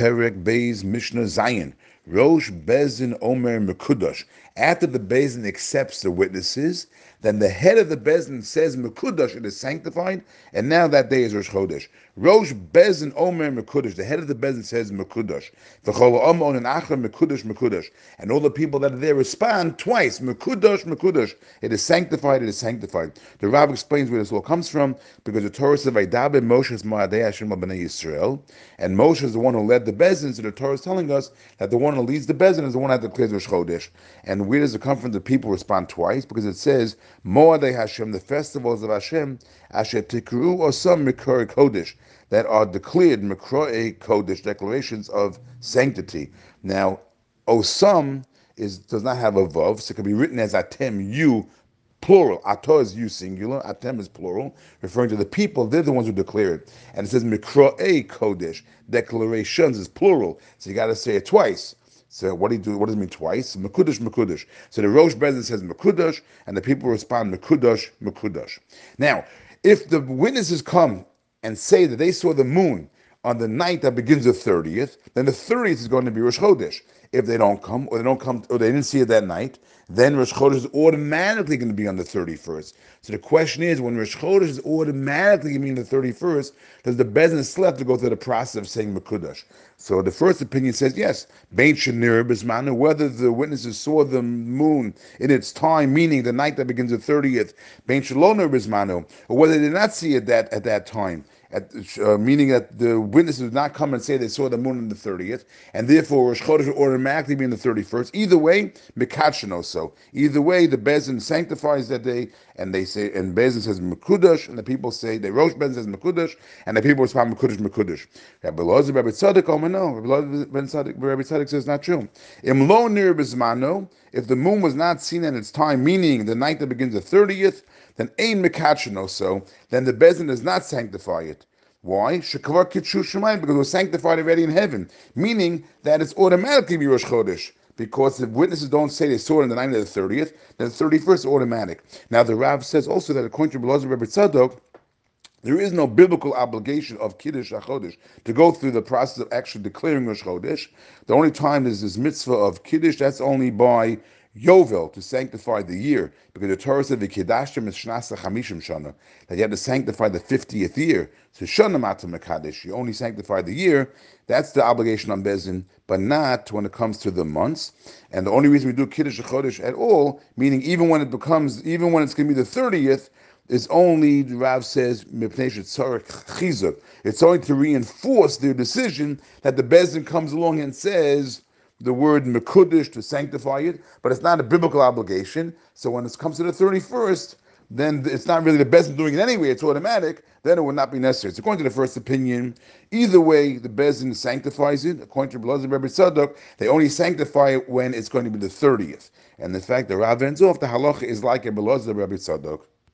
Perek Beis Mishnah Zayin. Rosh Bezin Omer Mekudosh. After the Bezin accepts the witnesses, then the head of the Bezin says Mekudosh, it is sanctified, and now that day is Rosh Chodesh. Rosh Bezin Omer Mekudosh. The head of the Bezin says Mekudosh. V'chol Omon and Achra Mekudosh Mekudosh. And all the people that are there respond twice, Mekudosh Mekudosh. It is sanctified, it is sanctified. The Rav explains where this all comes from, because the Torah says, Hashem B'nai Yisrael. And Moshe is the one who led the The bezin, so the Torah is telling us that the one who leads the Bezin is the one that declares Rosh Chodesh. And where does it come from? The people respond twice, because it says, Moadei Hashem, the festivals of Hashem, Asher Tikru or some Mikroe Kodesh, that are declared Mikroe Kodesh, declarations of sanctity. Now, Osam is does not have a Vav, so it can be written as Atem, you, plural. Ato is you singular, Atem is plural, referring to the people. They're the ones who declare it. And it says Mikroe Kodesh, declarations is plural. So you got to say it twice. So what do you do? What does it mean twice? Mekudash, Mekudash. So the Rosh Bezin says Mekudash, and the people respond Mekudash, Mekudash. Now, if the witnesses come and say that they saw the moon on the night that begins the 30th, then the 30th is going to be Rosh Chodesh. If they don't come, or they don't come, or they didn't see it that night, then Rosh Chodesh is automatically going to be on the 31st. So the question is, when Rosh Chodesh is automatically going to be on the 31st, does the Bezin have to go through the process of saying Mekudash? So the first opinion says yes, whether the witnesses saw the moon in its time, meaning the night that begins the 30th, Bein Shalonir Bismanu, or whether they did not see it that at that time at, uh, meaning that the witnesses did not come and say they saw the moon on the 30th, and therefore Rosh Chodesh would automatically be in the 31st. Either way, Mikachino so. Either way, the Bezin sanctifies that day, and they say, and Bezin says Mekudash, and the people say, the Rosh Bezin says Mekudash, and the people respond Mekudash, Mekudash. Rabbi Lozer, Rabbi Tzadok, oh no, Rabbi Lozer, Rabbi Tzadok says not true. Im lo nir bizmano, if the moon was not seen at its time, meaning the night that begins the 30th, then ain mekachino so, then the bezin does not sanctify it. Why? Because it was sanctified already in heaven, meaning that it's automatically be Rosh Chodesh. Because if witnesses don't say they saw it on the night of the 30th, then the 31st is automatic. Now the Rav says also that according to Belazar Rebbe Tzadok, there is no biblical obligation of Kiddush HaChodesh to go through the process of actually declaring Rosh Chodesh. The only time there's this mitzvah of Kiddush, that's only by Yovel to sanctify the year, because the Torah said the Kiddashim is Shnasa Chamishim Shana that you have to sanctify the fiftieth year. So Shana Matam Mekadesh, you only sanctify the year. That's the obligation on Bezin, but not when it comes to the months. And the only reason we do Kiddush Chodesh at all, meaning even when it becomes, even when it's going to be the thirtieth, is only the Rav says It's only to reinforce their decision that the Bezin comes along and says the word mekudish to sanctify it, but it's not a biblical obligation. So when it comes to the 31st, then it's not really the Bezin doing it anyway, it's automatic, then it would not be necessary. According to the first opinion, either way, the Bezin sanctifies it. According to Belazar Rebbe Tzadok, they only sanctify it when it's going to be the 30th. And in fact, the Rav ends off, the halacha is like a Belazar Rebbe Tzadok.